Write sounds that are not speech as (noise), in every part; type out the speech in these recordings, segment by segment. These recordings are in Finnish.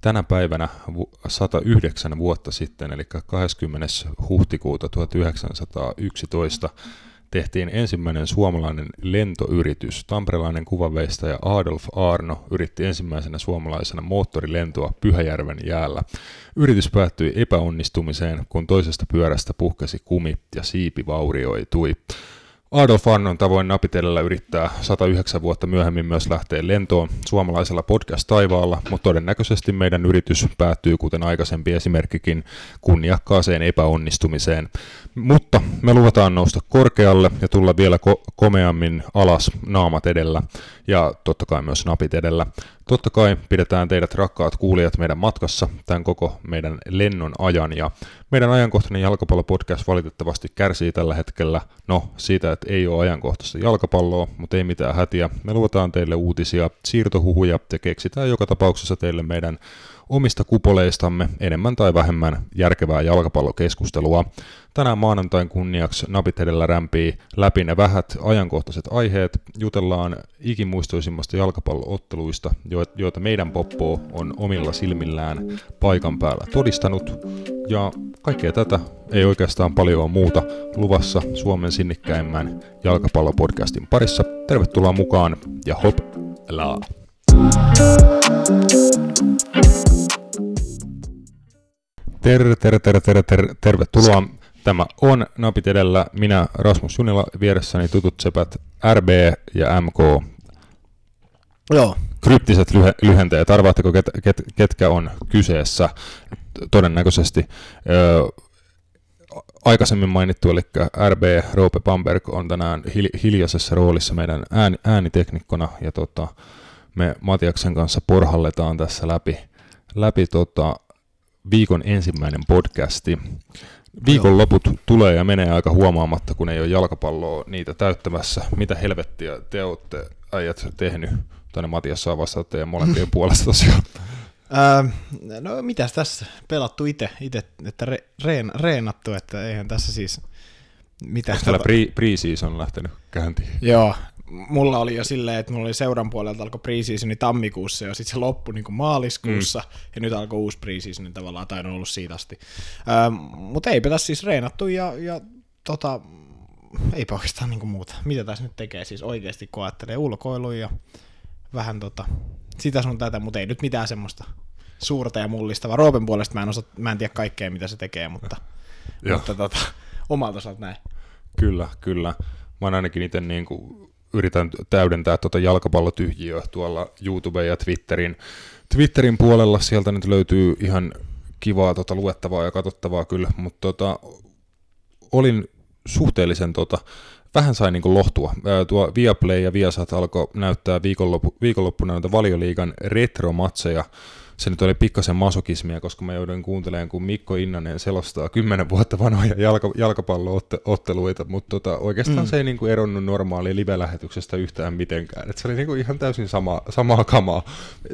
tänä päivänä 109 vuotta sitten, eli 20. huhtikuuta 1911, tehtiin ensimmäinen suomalainen lentoyritys. Tamperelainen kuvanveistäjä Adolf Arno yritti ensimmäisenä suomalaisena moottorilentoa Pyhäjärven jäällä. Yritys päättyi epäonnistumiseen, kun toisesta pyörästä puhkesi kumi ja siipi vaurioitui. Adolf Arnon tavoin napitellellä yrittää 109 vuotta myöhemmin myös lähteä lentoon suomalaisella podcast-taivaalla, mutta todennäköisesti meidän yritys päättyy, kuten aikaisempi esimerkkikin, kunniakkaaseen epäonnistumiseen. Mutta me luvataan nousta korkealle ja tulla vielä ko- komeammin alas naamat edellä ja totta kai myös napit edellä. Totta kai pidetään teidät rakkaat kuulijat meidän matkassa tämän koko meidän lennon ajan ja meidän ajankohtainen jalkapallopodcast valitettavasti kärsii tällä hetkellä, no siitä, että ei ole ajankohtaista jalkapalloa, mutta ei mitään hätiä. Me luotaan teille uutisia, siirtohuhuja ja keksitään joka tapauksessa teille meidän omista kupoleistamme enemmän tai vähemmän järkevää jalkapallokeskustelua. Tänään maanantain kunniaksi napit edellä rämpii läpi ne vähät ajankohtaiset aiheet. Jutellaan ikimuistoisimmasta jalkapallootteluista, joita meidän poppo on omilla silmillään paikan päällä todistanut. Ja kaikkea tätä ei oikeastaan paljon muuta luvassa Suomen sinnikkäimmän jalkapallopodcastin parissa. Tervetuloa mukaan ja hop laa! Ter, ter, ter, ter, ter, tervetuloa. Tämä on Napit edellä. Minä Rasmus Junila, vieressäni tutut sepät RB ja MK. Joo. Kryptiset lyhe, lyhenteet. Arvaatteko, ket, ket, ketkä on kyseessä? Todennäköisesti. Öö, aikaisemmin mainittu, eli RB Roope Bamberg on tänään hiljaisessa roolissa meidän ääni, ääniteknikkona, ja tota, me Matiaksen kanssa porhalletaan tässä läpi, läpi tota, viikon ensimmäinen podcasti. Viikonloput tulee ja menee aika huomaamatta, kun ei ole jalkapalloa niitä täyttämässä. Mitä helvettiä te olette äijät tehnyt? Tänne Matias saa vastata teidän molempien (laughs) puolesta tosiaan. Öö, no mitäs tässä? Pelattu itse, ite, että re, reen, reenattu, että eihän tässä siis... Mitä Onko täällä pre, pre-season lähtenyt käyntiin? Joo, mulla oli jo silleen, että mulla oli seuran puolelta alkoi preseasoni tammikuussa ja sitten se loppui niin maaliskuussa mm. ja nyt alkoi uusi preseasoni tavallaan, tai on ollut siitä asti. Ähm, Mutta eipä tässä siis reenattu ja, ja tota, eipä oikeastaan niin muuta. Mitä tässä nyt tekee siis oikeasti, kun ajattelee ulkoiluja ja vähän tota, sitä sun tätä, mutta ei nyt mitään semmoista suurta ja mullistavaa. Roopen puolesta mä en, osa, mä en tiedä kaikkea, mitä se tekee, mutta, mutta tota, omalta osalta näin. Kyllä, kyllä. Mä oon ainakin itse niin kuin yritän täydentää tuota jalkapallotyhjiöä tuolla YouTube ja Twitterin, Twitterin puolella. Sieltä nyt löytyy ihan kivaa tota luettavaa ja katsottavaa kyllä, mutta tota, olin suhteellisen tota, vähän sain niin lohtua. Tuo Viaplay ja Viasat alkoi näyttää viikonloppu, viikonloppuna näitä valioliigan retromatseja, se nyt oli pikkasen masokismia, koska mä joudun kuuntelemaan, kun Mikko Innanen selostaa kymmenen vuotta vanhoja jalka, jalkapallootteluita, mutta tota, oikeastaan mm. se ei niinku eronnut normaali live-lähetyksestä yhtään mitenkään. Et se oli niinku ihan täysin sama, samaa kamaa.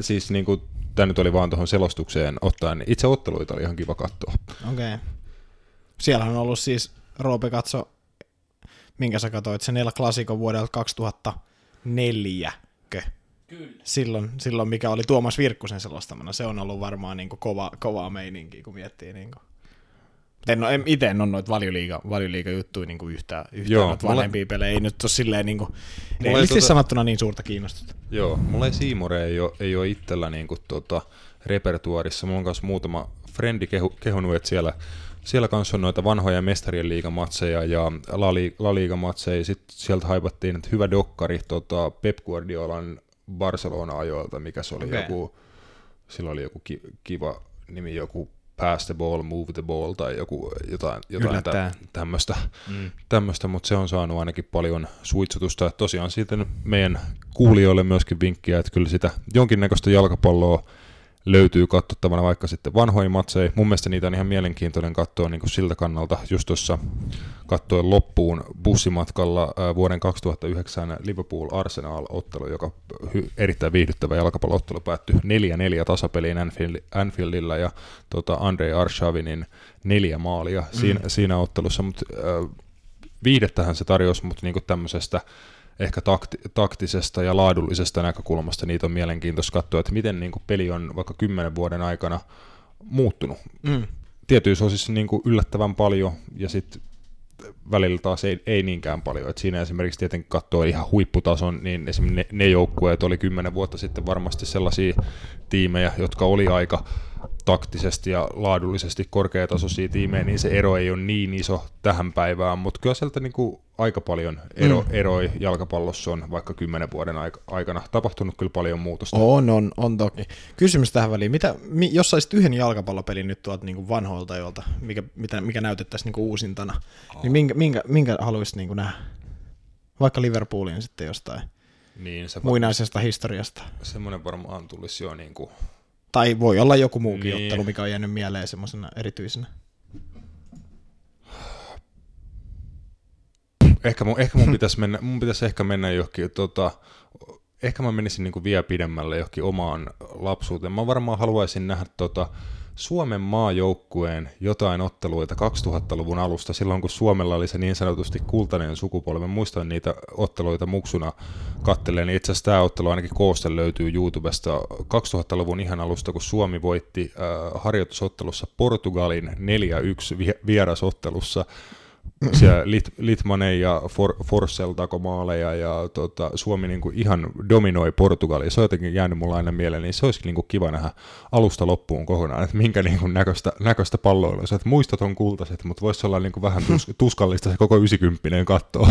Siis niinku, tämä nyt oli vaan tuohon selostukseen ottaen. Itse otteluita oli ihan kiva katsoa. Okei. Okay. Siellä on ollut siis, Roope katso, minkä sä katsoit, se Nel Klassikon vuodelta 2004. Kyllä. Silloin, silloin, mikä oli Tuomas Virkkusen selostamana, se on ollut varmaan niin kuin kova, kovaa meininkiä, kun miettii. Niin kuin. En, en, itse en ole noita valioliiga, valioliiga juttuja niin kuin yhtään, yhtään Joo, noita vanhempia mulle... pelejä. Ei nyt ole silleen niin kuin, ei tota... sanottuna niin suurta kiinnostusta. Joo, mulla ei Siimore ei ole, ei ole itsellä niin kuin, tota, repertuarissa. Mulla on myös muutama frendi kehu, kehunut, että siellä, siellä kanssa on noita vanhoja mestarien liigamatseja ja La, La Liga-matseja. Sitten sieltä haipattiin, että hyvä dokkari tota Pep Guardiolan Barcelona-ajoilta, mikä se oli okay. joku, sillä oli joku ki, kiva nimi, joku pass the ball, move the ball tai joku, jotain, jotain tä, tämmöistä, mm. mutta se on saanut ainakin paljon suitsutusta. Tosiaan sitten meidän kuulijoille myöskin vinkkiä, että kyllä sitä jonkinnäköistä jalkapalloa löytyy katsottavana vaikka sitten vanhoja matseja. Mun mielestä niitä on ihan mielenkiintoinen katsoa niin kuin siltä kannalta. Just tuossa katsoin loppuun bussimatkalla vuoden 2009 Liverpool-Arsenal-ottelu, joka hy- erittäin viihdyttävä jalkapalloottelu päättyi 4-4 tasapeliin Anfield, Anfieldilla ja tota Andrei Arshavinin neljä maalia mm. siinä, siinä ottelussa, mutta äh, viihdettähän se tarjosi, mutta niinku tämmöisestä ehkä takti, taktisesta ja laadullisesta näkökulmasta niitä on mielenkiintoista katsoa, että miten niin kuin peli on vaikka kymmenen vuoden aikana muuttunut. Mm. Tietyissä osissa niin kuin yllättävän paljon ja sitten välillä taas ei, ei niinkään paljon. Et siinä esimerkiksi tietenkin katsoo ihan huipputason, niin esimerkiksi ne, ne joukkueet oli kymmenen vuotta sitten varmasti sellaisia tiimejä, jotka oli aika taktisesti ja laadullisesti korkeatasoisia tiimejä, niin se ero ei ole niin iso tähän päivään, mutta kyllä sieltä niin kuin aika paljon ero, mm. eroi jalkapallossa on vaikka kymmenen vuoden aikana tapahtunut kyllä paljon muutosta. On, on, on toki. Kysymys tähän väliin, mitä, mi, jos saisit yhden jalkapallopelin nyt tuolta niin vanhoilta joilta, mikä, mitä, mikä näytettäisiin niin kuin uusintana, oh. niin minkä, minkä, minkä haluaisit niin kuin nähdä? Vaikka Liverpoolin sitten jostain niin, se muinaisesta historiasta. Semmoinen varmaan tulisi jo niin kuin tai voi olla joku muukin niin. ottelu, mikä on jäänyt mieleen semmoisena erityisenä. Ehkä mun, ehkä mun pitäisi mennä, mun pitäisi ehkä mennä johonkin, tota, ehkä mä menisin niin kuin vielä pidemmälle johonkin omaan lapsuuteen. Mä varmaan haluaisin nähdä tota, Suomen maajoukkueen jotain otteluita 2000-luvun alusta, silloin kun Suomella oli se niin sanotusti kultainen sukupolvi. Muistan niitä otteluita muksuna katteleen. Itse asiassa tämä ottelu ainakin kooste löytyy YouTubesta 2000-luvun ihan alusta, kun Suomi voitti äh, harjoitusottelussa Portugalin 4-1 vierasottelussa siellä Lit, Litmanen ja For, Forssell tako maaleja ja tota, Suomi niin kuin ihan dominoi Portugalia. Se on jotenkin jäänyt mulla aina mieleen, niin se olisi niin kuin kiva nähdä alusta loppuun kokonaan, että minkä niin kuin näköistä, näköistä palloilua. Että muistot on kultaiset, mutta voisi olla niin kuin vähän (laughs) tus, tuskallista se koko 90 kattoa.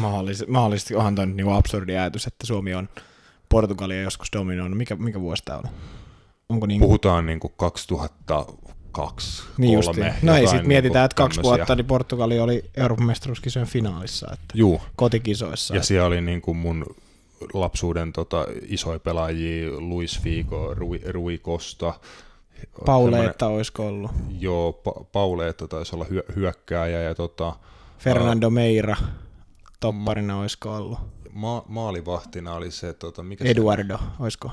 mahdollisesti, mahdollisesti onhan toi niin absurdi ajatus, että Suomi on Portugalia joskus dominoinut. Mikä, mikä vuosi tämä oli? Onko niin kuin... Puhutaan niin kuin 2000 kaksi, niin kolme. No ei sitten mietitään, että kaksi vuotta niin Portugali oli Euroopan mestaruuskisojen finaalissa, että Juu. kotikisoissa. Ja että... siellä oli niin kuin mun lapsuuden tota, isoja pelaajia, Luis Figo, Rui, Rui Costa. Pauleetta olisiko ollut? Joo, pa- Pauleetta taisi olla hyö- hyökkääjä. Ja tota, Fernando uh, Meira topparina olisiko ollut? Ma- maalivahtina oli se... Tota, mikä Eduardo, se... olisiko?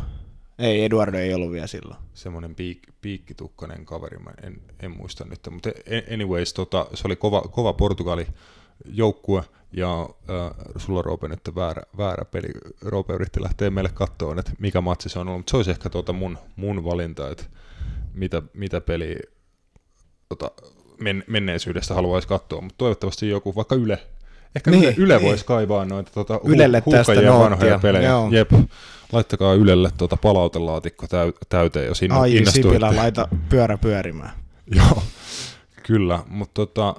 Ei, Eduardo ei ollut vielä silloin. Semmoinen piik, piikkitukkainen kaveri, mä en, en muista nyt. Mutta anyways, tota, se oli kova, kova Portugali joukkue, ja äh, sulla Roope nyt väärä, väärä peli. Roope yritti lähteä meille katsoa, että mikä matsi se on ollut, mutta se olisi ehkä tota mun, mun valinta, että mitä, mitä peli tota, men, menneisyydestä haluaisi katsoa, mutta toivottavasti joku, vaikka Yle, Ehkä niin, Yle, Yle niin. voisi kaivaa noita tota, Ylelle hu- tästä vanhoja pelejä. Joo. Jep. Laittakaa Ylelle tuota palautelaatikko täy- täyteen, jos inno- Ai, Sipilä, laita pyörä pyörimään. (laughs) Joo, kyllä. Mutta tota,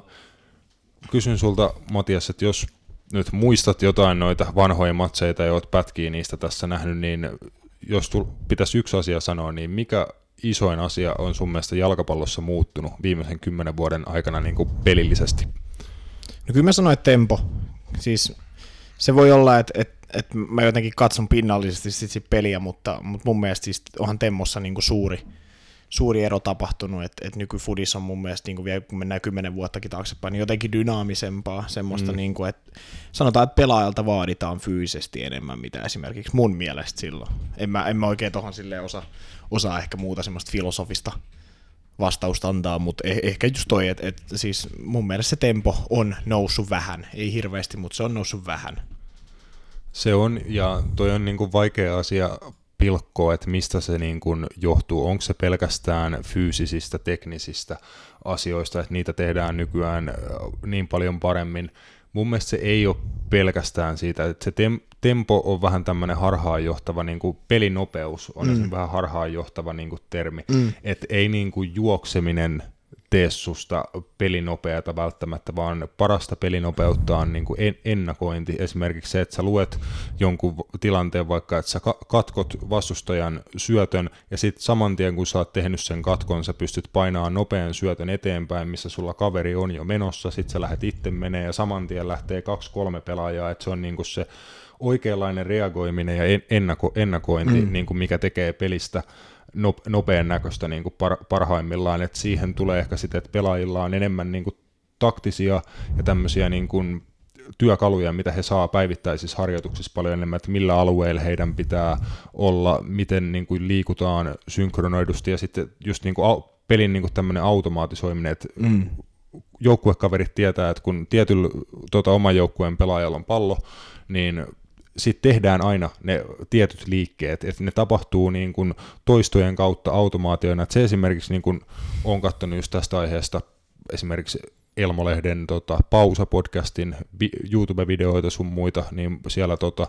kysyn sulta, Matias, että jos nyt muistat jotain noita vanhoja matseita ja olet pätkiä niistä tässä nähnyt, niin jos tul- pitäisi yksi asia sanoa, niin mikä isoin asia on sun mielestä jalkapallossa muuttunut viimeisen kymmenen vuoden aikana niin kuin pelillisesti? No kyllä mä sanoin, että tempo. Siis se voi olla, että, että, että mä jotenkin katson pinnallisesti sit, sit peliä, mutta, mutta mun mielestä siis onhan temmossa niin kuin suuri, suuri ero tapahtunut, että, että nykyfudis on mun mielestä, niin kuin vielä kun mennään kymmenen vuottakin taaksepäin, niin jotenkin dynaamisempaa, semmoista, mm. niin kuin, että sanotaan, että pelaajalta vaaditaan fyysisesti enemmän, mitä esimerkiksi mun mielestä silloin. En mä, en mä oikein tohon silleen osa, osaa ehkä muuta semmoista filosofista vastausta antaa, mutta eh- ehkä just toi, että et, siis mun mielestä se tempo on noussut vähän, ei hirveästi, mutta se on noussut vähän. Se on, ja toi on niinku vaikea asia pilkkoa, että mistä se niinku johtuu. Onko se pelkästään fyysisistä, teknisistä asioista, että niitä tehdään nykyään niin paljon paremmin. Mun mielestä se ei ole pelkästään siitä, että se tem- tempo on vähän tämmöinen harhaanjohtava, niin kuin pelinopeus on mm. vähän harhaanjohtava niin kuin termi, mm. että ei niin kuin juokseminen tee susta pelinopeata välttämättä, vaan parasta pelinopeutta on niin kuin ennakointi. Esimerkiksi se, että sä luet jonkun tilanteen vaikka, että sä katkot vastustajan syötön ja sitten saman tien kun sä oot tehnyt sen katkon, sä pystyt painaa nopean syötön eteenpäin, missä sulla kaveri on jo menossa, sitten sä lähdet itse menee ja saman tien lähtee kaksi-kolme pelaajaa, että se on niin kuin se oikeanlainen reagoiminen ja ennako, ennakointi, mm. niin kuin mikä tekee pelistä nopean näköistä niin kuin par, parhaimmillaan, että siihen tulee ehkä sitten, että pelaajilla on enemmän niin kuin taktisia ja tämmöisiä niin kuin työkaluja, mitä he saa päivittäisissä harjoituksissa paljon enemmän, että millä alueilla heidän pitää olla, miten niin kuin liikutaan synkronoidusti ja sitten just niin kuin pelin niin kuin tämmöinen automaatisoiminen, että mm. joukkuekaverit tietää, että kun tietyllä tuota, oman joukkueen pelaajalla on pallo, niin sitten tehdään aina ne tietyt liikkeet, että ne tapahtuu niin kuin toistojen kautta automaatioina. Et se esimerkiksi niin kuin olen katsonut just tästä aiheesta esimerkiksi Elmolehden tota, Pausa-podcastin vi- YouTube-videoita sun muita, niin siellä tota,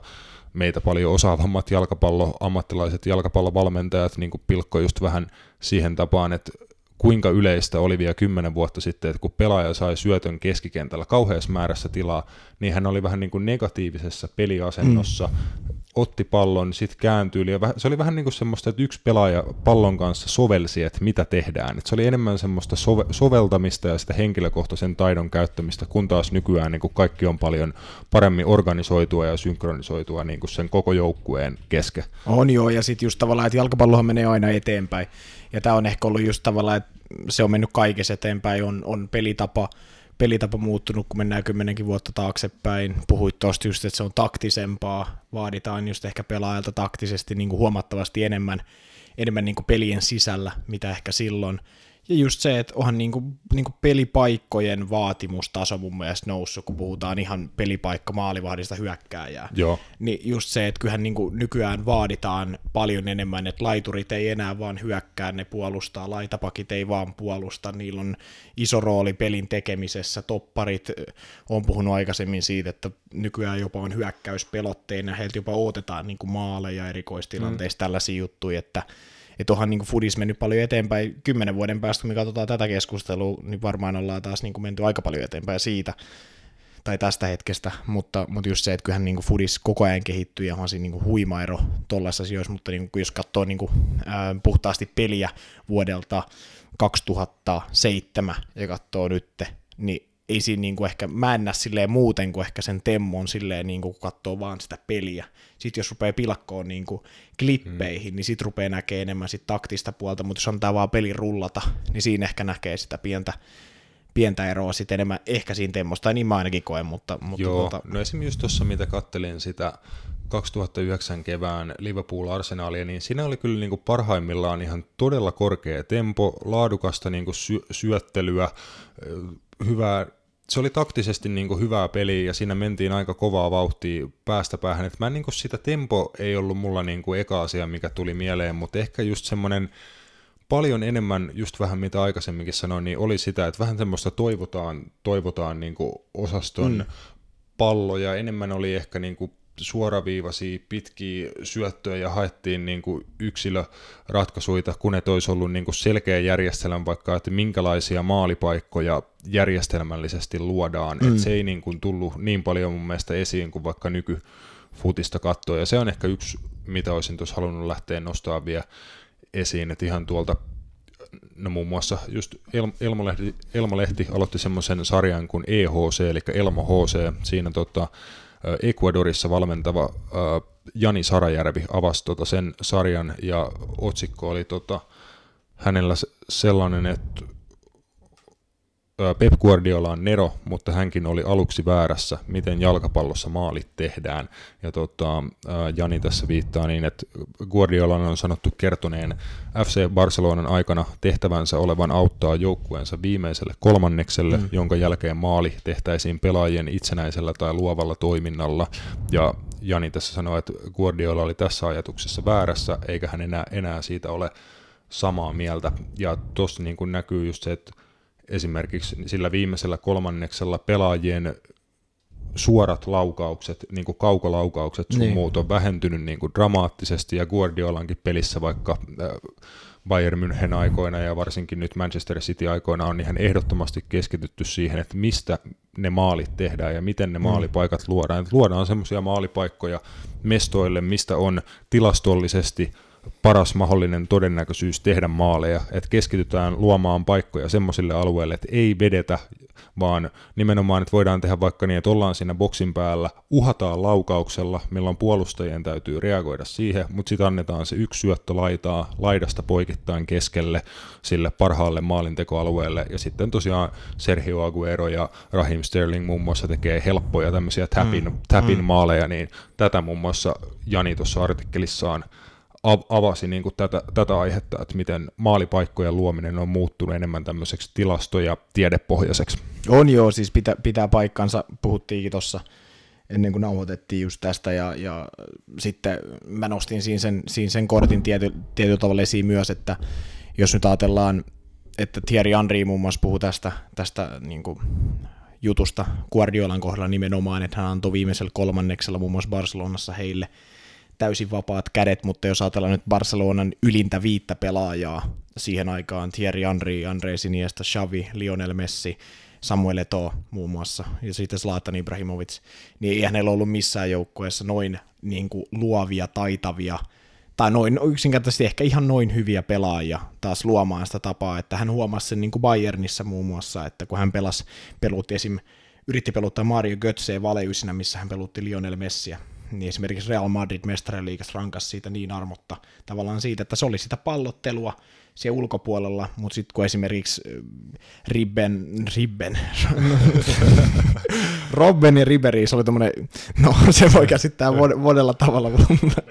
meitä paljon osaavammat jalkapallo, ammattilaiset jalkapallovalmentajat niin pilkko just vähän siihen tapaan, että kuinka yleistä oli vielä kymmenen vuotta sitten, että kun pelaaja sai syötön keskikentällä kauheassa määrässä tilaa, niin hän oli vähän niin kuin negatiivisessa peliasennossa, mm. otti pallon, sitten kääntyi, ja se oli vähän niin kuin semmoista, että yksi pelaaja pallon kanssa sovelsi, että mitä tehdään. Että se oli enemmän semmoista sove- soveltamista ja sitä henkilökohtaisen taidon käyttämistä, kun taas nykyään niin kuin kaikki on paljon paremmin organisoitua ja synkronisoitua niin kuin sen koko joukkueen kesken. On joo, ja sitten just tavallaan, että jalkapallohan menee aina eteenpäin. Ja tämä on ehkä ollut just tavallaan, että se on mennyt kaikessa eteenpäin, on, on pelitapa, pelitapa muuttunut, kun mennään kymmenenkin vuotta taaksepäin. Puhuit tuosta just, että se on taktisempaa, vaaditaan just ehkä pelaajalta taktisesti niin kuin huomattavasti enemmän, enemmän niin kuin pelien sisällä, mitä ehkä silloin. Ja just se, että onhan niinku, niinku pelipaikkojen vaatimustaso mun mielestä noussut, kun puhutaan ihan pelipaikka maalivahdista hyökkääjää. Joo. Niin just se, että kyllähän niinku nykyään vaaditaan paljon enemmän, että laiturit ei enää vaan hyökkää, ne puolustaa, laitapakit ei vaan puolusta, niillä on iso rooli pelin tekemisessä, topparit, on puhunut aikaisemmin siitä, että nykyään jopa on hyökkäyspelotteina, heiltä jopa odotetaan niinku maaleja erikoistilanteissa, mm. tällaisia juttuja, että että onhan niin Fudis mennyt paljon eteenpäin. Kymmenen vuoden päästä, kun me katsotaan tätä keskustelua, niin varmaan ollaan taas niin menty aika paljon eteenpäin siitä, tai tästä hetkestä, mutta, mutta just se, että kyllähän niin Fudis koko ajan kehittyy ja on siinä niin huima ero tuollaisissa asioissa, mutta niin kuin, jos katsoo niin kuin, ää, puhtaasti peliä vuodelta 2007 ja katsoo nyt, niin ei siinä niinku ehkä, mä en näe silleen muuten kuin ehkä sen temmon silleen niinku, kun katsoo vaan sitä peliä. Sitten jos rupeaa pilkkoon niinku klippeihin, mm. niin sit rupeaa näkee enemmän sit taktista puolta, mutta jos antaa vaan peli rullata, niin siinä ehkä näkee sitä pientä, pientä eroa sitten enemmän ehkä siinä temmosta, tai niin mä ainakin koen, mutta... mutta Joo, tuota... no esimerkiksi just tuossa, mitä kattelin sitä 2009 kevään Liverpool-arsenaalia, niin siinä oli kyllä niin kuin parhaimmillaan ihan todella korkea tempo, laadukasta niin kuin sy- syöttelyä, hyvää se oli taktisesti niin kuin hyvää peliä ja siinä mentiin aika kovaa vauhtia päästä päähän. Et mä niin kuin sitä tempo ei ollut mulla niin kuin eka asia, mikä tuli mieleen, mutta ehkä just semmoinen paljon enemmän, just vähän mitä aikaisemminkin sanoin, niin oli sitä, että vähän semmoista toivotaan, toivotaan niin kuin osaston mm. palloja, enemmän oli ehkä niin kuin suoraviivaisia pitkiä syöttöjä ja haettiin niin kuin yksilöratkaisuja, kun et olisi ollut niin kuin selkeä järjestelmä vaikka, että minkälaisia maalipaikkoja järjestelmällisesti luodaan. Mm. Et se ei niin kuin tullut niin paljon mun mielestä esiin kuin vaikka nykyfutista katsoa. Ja se on ehkä yksi, mitä olisin tuossa halunnut lähteä nostaa vielä esiin, että ihan tuolta no muun muassa just El- Elmo-lehti, Elmo-lehti aloitti semmoisen sarjan kuin EHC, eli Elmo HC. Siinä tota, Ecuadorissa valmentava Jani Sarajärvi avasi tota sen sarjan ja otsikko oli tota, hänellä sellainen, että Pep Guardiola on Nero, mutta hänkin oli aluksi väärässä, miten jalkapallossa maalit tehdään. Ja tota, Jani tässä viittaa niin, että Guardiola on sanottu kertoneen FC Barcelonan aikana tehtävänsä olevan auttaa joukkueensa viimeiselle kolmannekselle, mm. jonka jälkeen maali tehtäisiin pelaajien itsenäisellä tai luovalla toiminnalla. Ja Jani tässä sanoi, että Guardiola oli tässä ajatuksessa väärässä, eikä hän enää, enää siitä ole samaa mieltä. Ja tuossa niin näkyy just se, että esimerkiksi sillä viimeisellä kolmanneksella pelaajien suorat laukaukset, niin kuin kaukolaukaukset sun niin. muut on vähentynyt niin kuin dramaattisesti ja Guardiolankin pelissä vaikka äh, Bayern München aikoina ja varsinkin nyt Manchester City aikoina on ihan ehdottomasti keskitytty siihen, että mistä ne maalit tehdään ja miten ne mm. maalipaikat luodaan. Että luodaan semmoisia maalipaikkoja mestoille, mistä on tilastollisesti – paras mahdollinen todennäköisyys tehdä maaleja, että keskitytään luomaan paikkoja semmoisille alueille, että ei vedetä, vaan nimenomaan, että voidaan tehdä vaikka niin, että ollaan siinä boksin päällä, uhataan laukauksella, milloin puolustajien täytyy reagoida siihen, mutta sitten annetaan se yksi syöttö laitaa laidasta poikittain keskelle sille parhaalle maalintekoalueelle, ja sitten tosiaan Sergio Aguero ja Raheem Sterling muun muassa tekee helppoja tämmöisiä tapin, mm, tapin mm. maaleja, niin tätä muun muassa Jani tuossa artikkelissaan avasi niin kuin tätä, tätä aihetta, että miten maalipaikkojen luominen on muuttunut enemmän tämmöiseksi tilasto- ja tiedepohjaiseksi. On joo, siis pitää, pitää paikkansa, puhuttiinkin tuossa ennen kuin nauhoitettiin just tästä, ja, ja sitten mä nostin siinä sen, siinä sen kortin tiety, tietyllä tavalla esiin myös, että jos nyt ajatellaan, että Thierry Henry muun muassa puhuu tästä, tästä niin kuin jutusta Guardiolan kohdalla nimenomaan, että hän antoi viimeisellä kolmanneksella muun muassa Barcelonassa heille täysin vapaat kädet, mutta jos ajatellaan nyt Barcelonan ylintä viittä pelaajaa siihen aikaan, Thierry Henry, André Iniesta, Xavi, Lionel Messi, Samuel Eto'o muun muassa, ja sitten Zlatan Ibrahimovic, niin eihän heillä ollut missään joukkueessa noin niin kuin, luovia, taitavia, tai noin yksinkertaisesti ehkä ihan noin hyviä pelaajia taas luomaan sitä tapaa, että hän huomasi sen niin kuin Bayernissa muun muassa, että kun hän pelasi, pelutti esim. yritti peluttaa Mario Götzeä valeysinä, missä hän pelutti Lionel Messiä, niin esimerkiksi Real Madrid mestariliigassa rankas siitä niin armotta tavallaan siitä, että se oli sitä pallottelua, siellä ulkopuolella, mutta sitten kun esimerkiksi Ribben, Ribben, (laughs) Robben ja Ribery, se oli tommonen, no se voi käsittää monella tavalla, mutta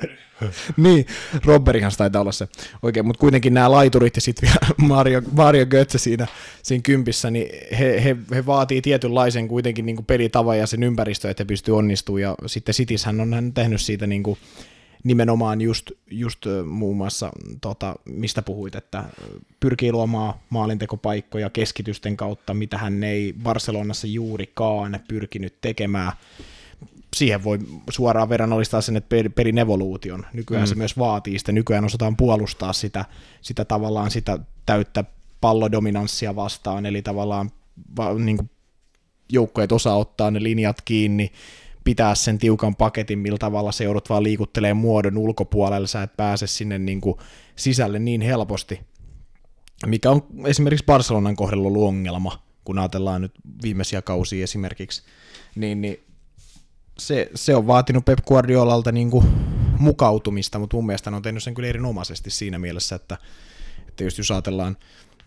niin, Robberihan taitaa olla se oikein, mutta kuitenkin nämä laiturit ja sitten vielä Mario, Mario Götze siinä, siinä kympissä, niin he, he, he vaatii tietynlaisen kuitenkin niin pelitavan ja sen ympäristö, että he pystyy onnistumaan, ja sitten Citishän on hän tehnyt siitä niin kuin nimenomaan just, just muun muassa, tota, mistä puhuit, että pyrkii luomaan maalintekopaikkoja keskitysten kautta, mitä hän ei Barcelonassa juurikaan pyrkinyt tekemään. Siihen voi suoraan verrannollistaa sen, että pelin evoluution. Nykyään mm. se myös vaatii sitä, nykyään osataan puolustaa sitä, sitä tavallaan sitä täyttä pallodominanssia vastaan, eli tavallaan niin joukkueet osaa ottaa ne linjat kiinni, pitää sen tiukan paketin, millä tavalla se joudut vaan liikuttelee muodon ulkopuolelle, sä et pääse sinne niin kuin sisälle niin helposti, mikä on esimerkiksi Barcelonan kohdalla ollut ongelma, kun ajatellaan nyt viimeisiä kausia esimerkiksi, niin, niin se, se on vaatinut Pep Guardiolalta niin kuin mukautumista, mutta mun mielestä on tehnyt sen kyllä erinomaisesti siinä mielessä, että, että just jos ajatellaan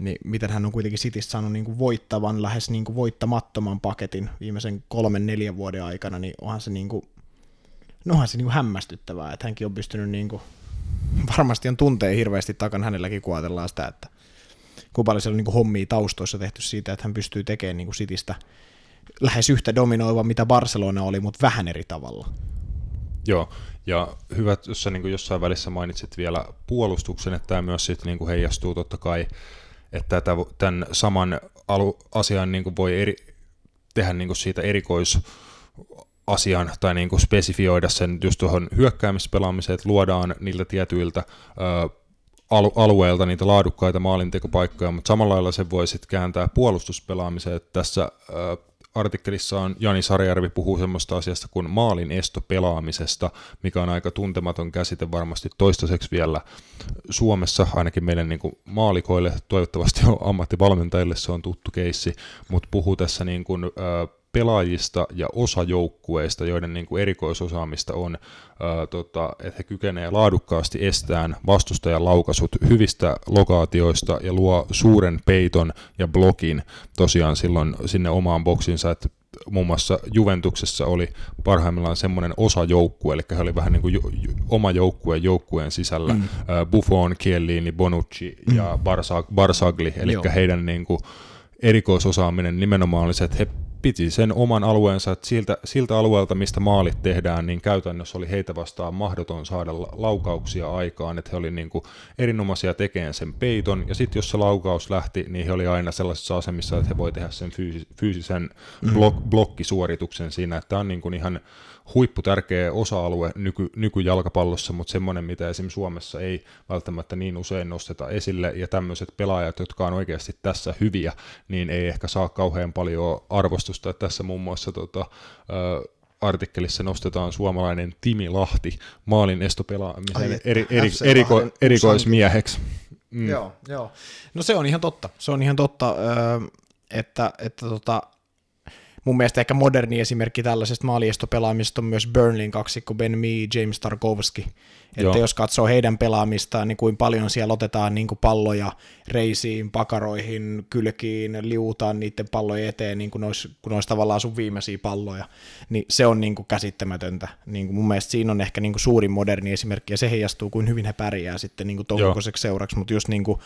niin miten hän on kuitenkin Citystä saanut niin kuin voittavan, lähes niin kuin voittamattoman paketin viimeisen kolmen, neljän vuoden aikana, niin onhan se, niin kuin, no onhan se niin kuin hämmästyttävää, että hänkin on pystynyt, niin kuin, varmasti on tuntee hirveästi takana hänelläkin, kun ajatellaan sitä, että kuinka paljon siellä on niin kuin hommia taustoissa tehty siitä, että hän pystyy tekemään niin kuin Citystä lähes yhtä dominoiva, mitä Barcelona oli, mutta vähän eri tavalla. Joo, ja hyvä, jos sä niin jossain välissä mainitsit vielä puolustuksen, että tämä myös sit niin heijastuu totta kai että tämän saman alu, asian niin kuin voi eri, tehdä niin kuin siitä erikoisasian tai niin kuin spesifioida sen just tuohon hyökkäämispelaamiseen, että luodaan niiltä tietyiltä ö, alueelta niitä laadukkaita maalintekopaikkoja, mutta samalla lailla se voi sitten kääntää puolustuspelaamiseen. Että tässä ö, artikkelissa on Jani Sarjärvi puhuu semmoista asiasta kuin maalin esto pelaamisesta, mikä on aika tuntematon käsite varmasti toistaiseksi vielä Suomessa, ainakin meidän niin kuin maalikoille, toivottavasti (laughs) ammattivalmentajille se on tuttu keissi, mutta puhuu tässä niin kuin, äh, pelaajista ja osajoukkueista, joiden niin kuin erikoisosaamista on, ää, tota, että he kykenevät laadukkaasti estään vastustajan laukaisut hyvistä lokaatioista ja luo suuren peiton ja blokin tosiaan silloin sinne omaan boksinsa, että muun muassa Juventuksessa oli parhaimmillaan semmoinen osajoukkue, eli he oli vähän niin kuin jo, jo, oma joukkue joukkueen sisällä, mm. Buffon, Chiellini, Bonucci mm. ja Barsagli, eli Joo. heidän niin kuin erikoisosaaminen nimenomaan oli se, että he piti sen oman alueensa, että siltä, siltä alueelta, mistä maalit tehdään, niin käytännössä oli heitä vastaan mahdoton saada laukauksia aikaan, että he oli niin kuin erinomaisia tekemään sen peiton, ja sitten jos se laukaus lähti, niin he oli aina sellaisessa asemissa, että he voi tehdä sen fyysisen mm. blok, blokkisuorituksen siinä, että tämä on niin kuin ihan huipputärkeä osa-alue nyky, nykyjalkapallossa, mutta semmoinen, mitä esimerkiksi Suomessa ei välttämättä niin usein nosteta esille, ja tämmöiset pelaajat, jotka on oikeasti tässä hyviä, niin ei ehkä saa kauhean paljon arvostusta. Tässä muun muassa tota, artikkelissa nostetaan suomalainen Timi Lahti maalin estopelaamisen eri, eri, eriko, erikoismieheksi. Mm. Joo, joo. No se on ihan totta. Se on ihan totta, että, että tota, mun mielestä ehkä moderni esimerkki tällaisesta maaliestopelaamisesta on myös Burnleyn kaksikko Ben Mee, James Tarkovski. Että Joo. jos katsoo heidän pelaamistaan, niin kuin paljon siellä otetaan niin kuin palloja reisiin, pakaroihin, kylkiin, liutaan niiden pallojen eteen, niin kuin nois, kun olisi tavallaan sun viimeisiä palloja, niin se on niin kuin käsittämätöntä. Niin kuin mun mielestä siinä on ehkä niin kuin suurin moderni esimerkki, ja se heijastuu, kuin hyvin he pärjää sitten niin kuin seuraksi, mutta just niin kuin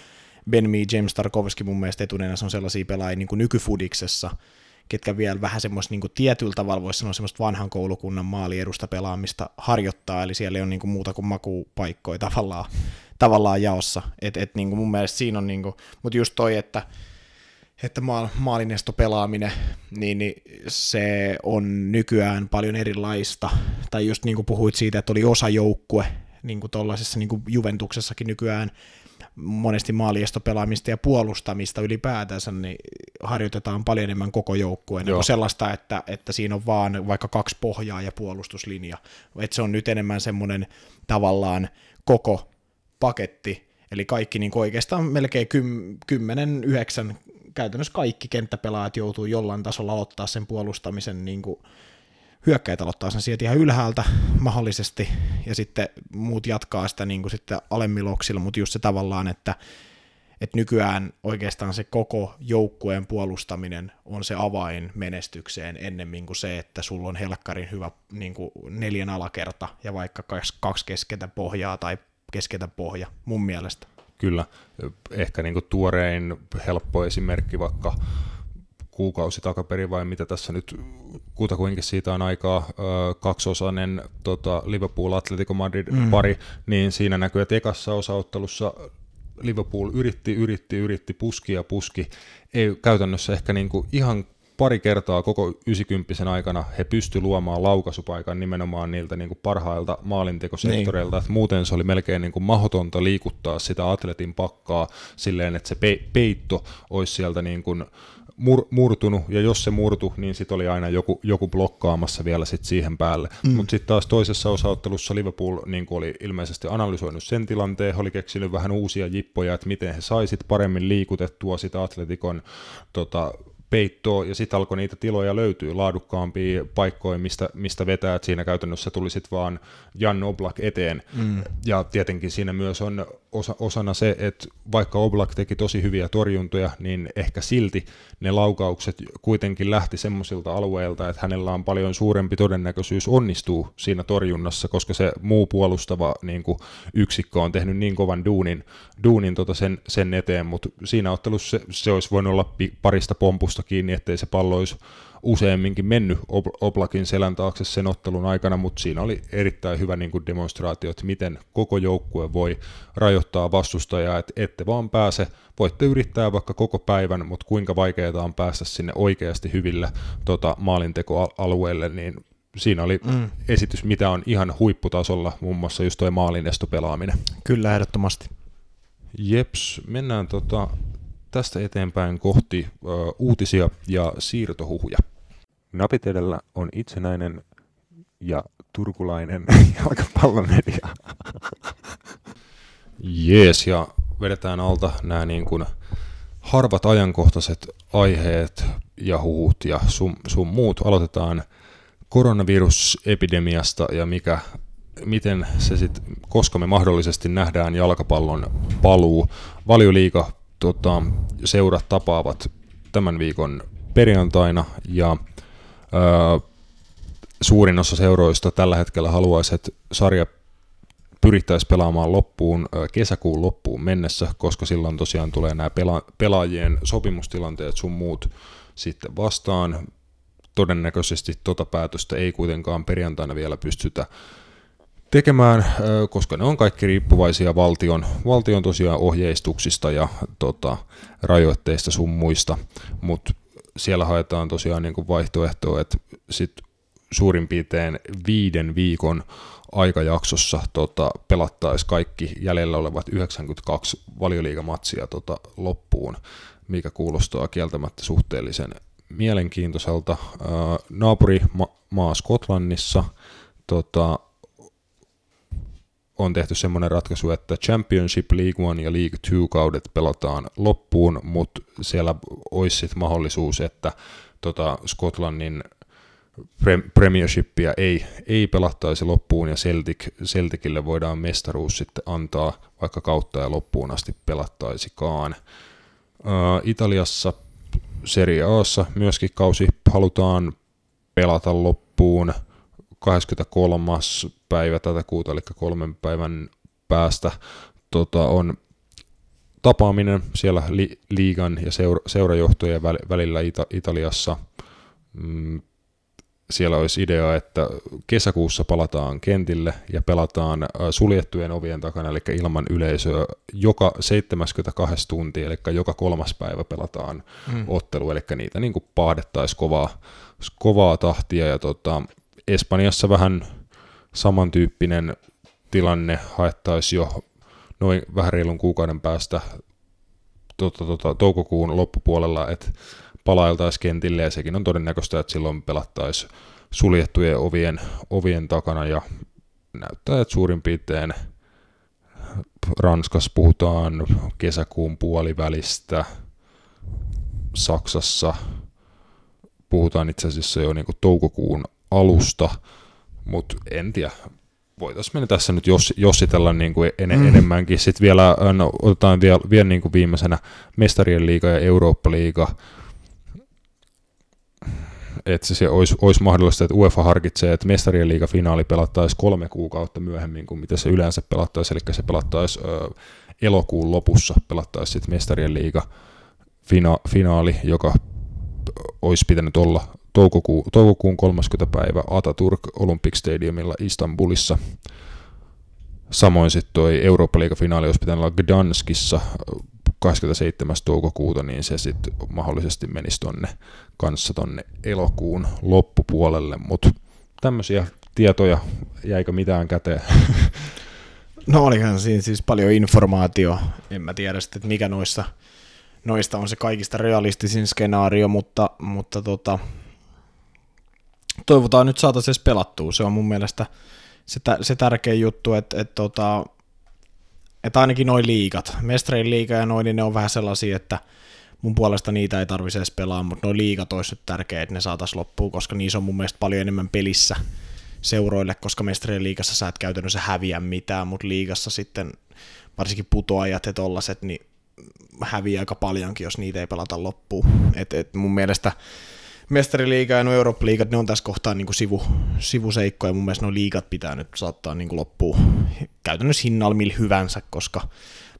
Ben Mee, James Tarkovski mun mielestä etunenässä on sellaisia pelaajia niin kuin nykyfudiksessa, ketkä vielä vähän semmoista niin tietyllä tavalla voisi sanoa semmoista vanhan koulukunnan maaliedusta pelaamista harjoittaa, eli siellä ei ole niin kuin muuta kuin makupaikkoja tavallaan, tavallaan jaossa. Et, et niin kuin mun mielestä siinä on, niin kuin, mutta just toi, että että maal, maalinestopelaaminen, niin, niin se on nykyään paljon erilaista. Tai just niin kuin puhuit siitä, että oli osa joukkue, niin kuin tuollaisessa niin kuin Juventuksessakin nykyään monesti maaliestopelaamista ja puolustamista ylipäätänsä, niin harjoitetaan paljon enemmän koko joukkueen. Niin sellaista, että, että siinä on vaan vaikka kaksi pohjaa ja puolustuslinja. Että se on nyt enemmän semmoinen tavallaan koko paketti, eli kaikki niin oikeastaan melkein 10-9 käytännössä kaikki kenttäpelaajat joutuu jollain tasolla ottaa sen puolustamisen niin kuin hyökkäitä aloittaa sen sieltä ihan ylhäältä mahdollisesti, ja sitten muut jatkaa sitä niin kuin sitten alemmiloksilla, mutta just se tavallaan, että, että nykyään oikeastaan se koko joukkueen puolustaminen on se avain menestykseen ennemmin kuin se, että sulla on helkkarin hyvä niin kuin neljän alakerta ja vaikka kaksi kesketä pohjaa tai kesketä pohja, mun mielestä. Kyllä, ehkä niin kuin tuorein helppo esimerkki vaikka kuukausi takaperin vai mitä tässä nyt kutakuinkin siitä on aikaa, kaksosainen tota, Liverpool Atletico Madrid mm. pari, niin siinä näkyy, että ekassa osaottelussa Liverpool yritti, yritti, yritti, puski ja puski. Ei käytännössä ehkä niin kuin ihan pari kertaa koko 90 aikana he pysty luomaan laukaisupaikan nimenomaan niiltä niin kuin parhailta maalintekosektoreilta, niin. muuten se oli melkein niin kuin mahdotonta liikuttaa sitä atletin pakkaa silleen, että se pe- peitto olisi sieltä niin kuin mur, murtunut, ja jos se murtu, niin sitten oli aina joku, joku blokkaamassa vielä sit siihen päälle. Mm. Mutta sitten taas toisessa osaottelussa Liverpool niin oli ilmeisesti analysoinut sen tilanteen, oli keksinyt vähän uusia jippoja, että miten he saisit paremmin liikutettua sitä Atletikon tota, peittoa, ja sitten alkoi niitä tiloja löytyy, laadukkaampia paikkoja, mistä, mistä vetää, että siinä käytännössä tuli sitten vaan Jan Oblak eteen, mm. ja tietenkin siinä myös on osa, osana se, että vaikka Oblak teki tosi hyviä torjuntoja, niin ehkä silti ne laukaukset kuitenkin lähti semmoisilta alueilta, että hänellä on paljon suurempi todennäköisyys onnistuu siinä torjunnassa, koska se muu puolustava niin kuin yksikkö on tehnyt niin kovan duunin, duunin tota sen, sen eteen, mutta siinä ottelussa se, se olisi voinut olla parista pompusta kiinni, ettei se pallo olisi useamminkin mennyt Oblakin selän taakse sen ottelun aikana, mutta siinä oli erittäin hyvä niin kuin demonstraatio, että miten koko joukkue voi rajoittaa vastustajaa, että ette vaan pääse, voitte yrittää vaikka koko päivän, mutta kuinka vaikeaa on päästä sinne oikeasti hyville tota, maalintekoalueelle, niin siinä oli mm. esitys, mitä on ihan huipputasolla, muun muassa just toi maalinestopelaaminen. Kyllä, ehdottomasti. Jeps, mennään tota, tästä eteenpäin kohti ö, uutisia ja siirtohuhuja. Napit edellä on itsenäinen ja turkulainen (laughs) jalkapallomedia. Jees, ja vedetään alta nämä niin kuin harvat ajankohtaiset aiheet ja huhut ja sun, sun muut. Aloitetaan koronavirusepidemiasta ja mikä, miten se sitten, koska me mahdollisesti nähdään jalkapallon paluu. Valioliiga tota, seurat tapaavat tämän viikon perjantaina ja ö, suurin osa seuroista tällä hetkellä haluaisi, että sarja pyrittäisiin pelaamaan loppuun kesäkuun loppuun mennessä, koska silloin tosiaan tulee nämä pela- pelaajien sopimustilanteet sun muut sitten vastaan. Todennäköisesti tota päätöstä ei kuitenkaan perjantaina vielä pystytä tekemään, koska ne on kaikki riippuvaisia valtion, valtion tosiaan ohjeistuksista ja tota, rajoitteista sun muista, mutta siellä haetaan tosiaan niin kuin vaihtoehtoa, että sit suurin piirtein viiden viikon aikajaksossa tota, pelattaisiin kaikki jäljellä olevat 92 valioliigamatsia tota, loppuun, mikä kuulostaa kieltämättä suhteellisen mielenkiintoiselta. Naapurimaa Skotlannissa tota, on tehty semmoinen ratkaisu, että Championship, League One ja League Two kaudet pelataan loppuun, mutta siellä olisi sitten mahdollisuus, että tota Skotlannin Premiershipia ei, ei pelattaisi loppuun ja Celtic, Celticille voidaan mestaruus sitten antaa, vaikka kautta ja loppuun asti pelattaisikaan. Uh, Italiassa Serie Aassa myöskin kausi halutaan pelata loppuun 23. päivä tätä kuuta, eli kolmen päivän päästä tota, on tapaaminen siellä li- liigan ja seura- seurajohtojen välillä Ita- Italiassa – mm, siellä olisi idea, että kesäkuussa palataan kentille ja pelataan suljettujen ovien takana, eli ilman yleisöä, joka 72 tuntia, eli joka kolmas päivä pelataan mm. ottelu, eli niitä niin paadettaisiin kovaa, kovaa tahtia, ja tota, Espanjassa vähän samantyyppinen tilanne haettaisiin jo noin vähän reilun kuukauden päästä tota, tota, toukokuun loppupuolella, että palailtaisiin kentille ja sekin on todennäköistä, että silloin pelattaisiin suljettujen ovien, ovien takana ja näyttää, että suurin piirtein Ranskassa puhutaan kesäkuun puolivälistä, Saksassa puhutaan itse asiassa jo niin toukokuun alusta, mutta en tiedä, voitaisiin mennä tässä nyt jos, jossitella niin kuin en, mm. enemmänkin. Sitten vielä no, otetaan vielä, vielä niin kuin viimeisenä Mestarien liiga ja Eurooppa-liiga että se olisi, olisi mahdollista, että UEFA harkitsee, että mestarien liiga finaali pelattaisi kolme kuukautta myöhemmin kuin mitä se yleensä pelattaisi, eli se pelattaisi ö, elokuun lopussa, pelattaisi sitten mestarien liiga fina, finaali, joka olisi pitänyt olla toukokuun, toukokuun 30. päivä Ataturk Olympic Stadiumilla Istanbulissa. Samoin sitten toi Eurooppa-liiga-finaali olisi pitänyt olla Gdanskissa 27. toukokuuta, niin se sitten mahdollisesti menisi tonne kanssa tonne elokuun loppupuolelle, mutta tämmöisiä tietoja, jäikö mitään käteen? (laughs) No olihan siinä siis paljon informaatio, en mä tiedä sitten, että mikä noista, noista on se kaikista realistisin skenaario, mutta, mutta tota, toivotaan nyt saataisiin pelattua, se on mun mielestä se, se tärkeä juttu, että, että tota, että ainakin noin liikat, mestarin liiga ja noin, niin ne on vähän sellaisia, että mun puolesta niitä ei tarvitse edes pelaa, mutta noin liigat olisi nyt tärkeää, että ne saataisiin loppuun, koska niissä on mun mielestä paljon enemmän pelissä seuroille, koska mestarien liigassa sä et käytännössä häviä mitään, mutta liigassa sitten varsinkin putoajat ja tollaset, niin häviää aika paljonkin, jos niitä ei pelata loppuun. Et, et mun mielestä mestariliiga ja no Eurooppa-liigat, ne on tässä kohtaa niin kuin sivu, sivuseikkoja, mun mielestä nuo liigat pitää nyt saattaa niin kuin loppuun käytännössä hinnalla millä hyvänsä, koska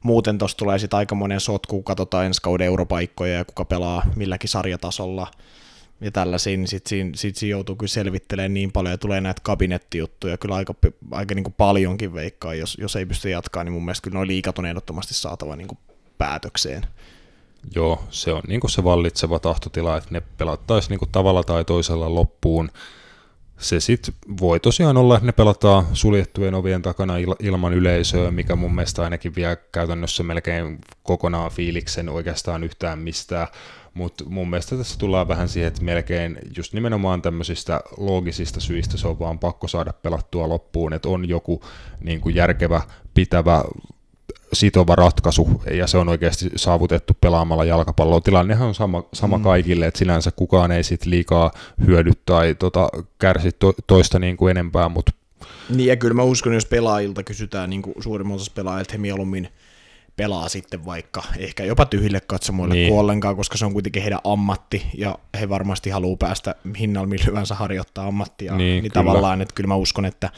muuten tuossa tulee sitten aika monen sotku, katsotaan ensi kauden europaikkoja ja kuka pelaa milläkin sarjatasolla ja tällaisia, niin sitten siinä, sit siinä joutuu kyllä selvittelemään niin paljon ja tulee näitä kabinettijuttuja kyllä aika, aika niin kuin paljonkin veikkaa, jos, jos ei pysty jatkaa, niin mun mielestä kyllä nuo liikat on ehdottomasti saatava niin kuin päätökseen. Joo, se on niin se vallitseva tahtotila, että ne pelattaisiin niin tavalla tai toisella loppuun. Se sitten voi tosiaan olla, että ne pelataan suljettujen ovien takana ilman yleisöä, mikä mun mielestä ainakin vie käytännössä melkein kokonaan fiiliksen oikeastaan yhtään mistään. Mutta mun mielestä tässä tullaan vähän siihen, että melkein just nimenomaan tämmöisistä loogisista syistä se on vaan pakko saada pelattua loppuun, että on joku niin kuin järkevä, pitävä sitova ratkaisu, ja se on oikeasti saavutettu pelaamalla jalkapalloa. Tilannehan on sama, sama mm. kaikille, että sinänsä kukaan ei sit liikaa hyödy tai tota, kärsi to, toista niin kuin enempää, mutta niin ja kyllä mä uskon, jos pelaajilta kysytään niin kuin suurimman osassa pelaajilta, he mieluummin pelaa sitten vaikka ehkä jopa tyhjille katsomoille niin. kuin ollenkaan, koska se on kuitenkin heidän ammatti, ja he varmasti haluaa päästä hinnalla millä hyvänsä harjoittaa ammattia, niin, niin tavallaan, että kyllä mä uskon, että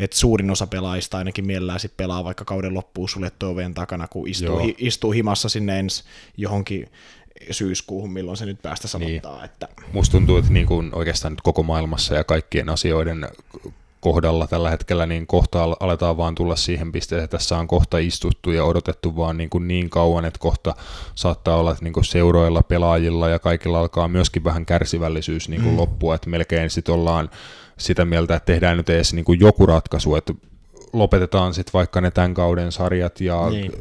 että suurin osa pelaajista ainakin mielellään sit pelaa vaikka kauden loppuun suljettu oveen takana, kun istuu, hi, istuu himassa sinne ensi johonkin syyskuuhun, milloin se nyt päästä sanottaa. Niin. Että... Musta tuntuu, että niin kuin oikeastaan nyt koko maailmassa ja kaikkien asioiden kohdalla tällä hetkellä niin kohta aletaan vaan tulla siihen pisteeseen, että tässä on kohta istuttu ja odotettu vaan niin, kuin niin kauan, että kohta saattaa olla että niin kuin seuroilla, pelaajilla ja kaikilla alkaa myöskin vähän kärsivällisyys niin kuin mm. loppua, että melkein sitten ollaan sitä mieltä, että tehdään nyt edes niin kuin joku ratkaisu, että lopetetaan sitten vaikka ne tämän kauden sarjat ja niin.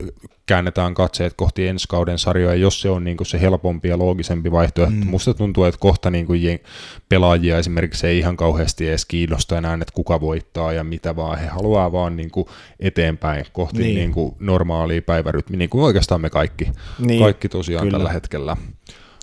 käännetään katseet kohti ensi kauden sarjoja, jos se on niin kuin se helpompi ja loogisempi vaihtoehto. Mm. Musta tuntuu, että kohta niin kuin pelaajia esimerkiksi ei ihan kauheasti edes kiinnosta enää, että kuka voittaa ja mitä vaan. He haluaa vaan niin kuin eteenpäin kohti niin. Niin kuin normaalia päivärytmiä, niin kuin oikeastaan me kaikki, niin. kaikki tosiaan Kyllä. tällä hetkellä.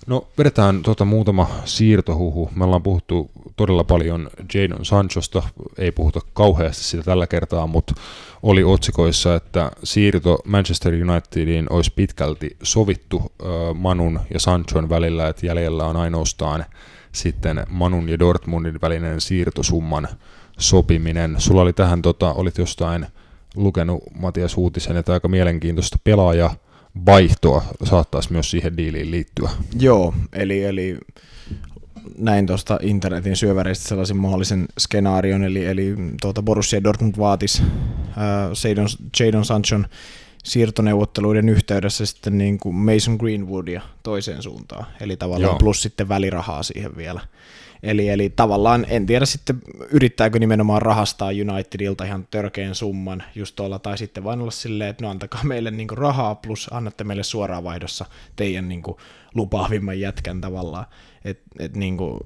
No vedetään tuota muutama siirtohuhu. Me ollaan puhuttu todella paljon Jadon Sanchosta, ei puhuta kauheasti sitä tällä kertaa, mutta oli otsikoissa, että siirto Manchester Unitediin olisi pitkälti sovittu Manun ja Sanchon välillä, että jäljellä on ainoastaan sitten Manun ja Dortmundin välinen siirtosumman sopiminen. Sulla oli tähän, tota, olit jostain lukenut Matias Uutisen, että aika mielenkiintoista pelaaja vaihtoa saattaisi myös siihen diiliin liittyä. Joo, eli, eli näin tuosta internetin syöväreistä sellaisen mahdollisen skenaarion, eli, eli tuota Borussia Dortmund vaatisi äh, Jadon Sanchon siirtoneuvotteluiden yhteydessä sitten niin kuin Mason Greenwoodia toiseen suuntaan, eli tavallaan Joo. plus sitten välirahaa siihen vielä. Eli, eli tavallaan en tiedä sitten yrittääkö nimenomaan rahastaa Unitedilta ihan törkeän summan just tuolla, tai sitten vain olla silleen, että no antakaa meille niin rahaa plus annatte meille suoraan vaihdossa teidän niin kuin lupaavimman jätkän tavallaan. Et, et niin kuin,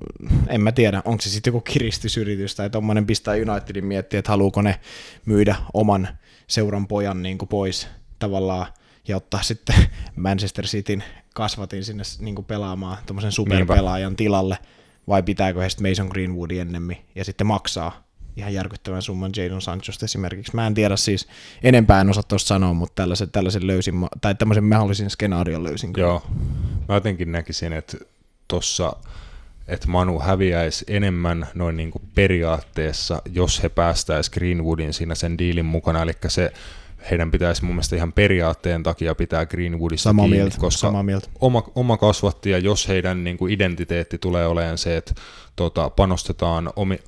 en mä tiedä, onko se sitten joku kiristysyritys tai tuommoinen pistää Unitedin miettiä, että haluuko ne myydä oman seuran pojan niin kuin pois tavallaan ja ottaa sitten (laughs) Manchester Cityn kasvatin sinne niin kuin pelaamaan tuommoisen superpelaajan tilalle, vai pitääkö he sitten Mason Greenwoodin ennemmin ja sitten maksaa ihan järkyttävän summan Jadon Sanchosta esimerkiksi. Mä en tiedä siis, enempää en osaa tuosta sanoa, mutta tällaisen, tällaisen löysin, tai tämmöisen mahdollisen skenaarion löysin. Joo, mä jotenkin näkisin, että tuossa että Manu häviäisi enemmän noin niin kuin periaatteessa, jos he päästäisi Greenwoodin siinä sen diilin mukana, eli se heidän pitäisi mun mielestä ihan periaatteen takia pitää Greenwoodissa Sama kiinni, mieltä, koska sama mieltä. Oma, oma kasvattaja, jos heidän niin kuin identiteetti tulee olemaan se, että tota, panostetaan omi,